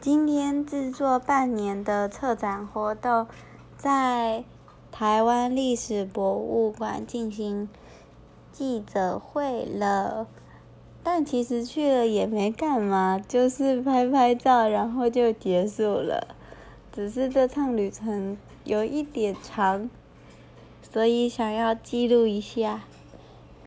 今天制作半年的策展活动在台湾历史博物馆进行记者会了。但其实去了也没干嘛就是拍拍照然后就结束了。只是这趟旅程有一点长所以想要记录一下。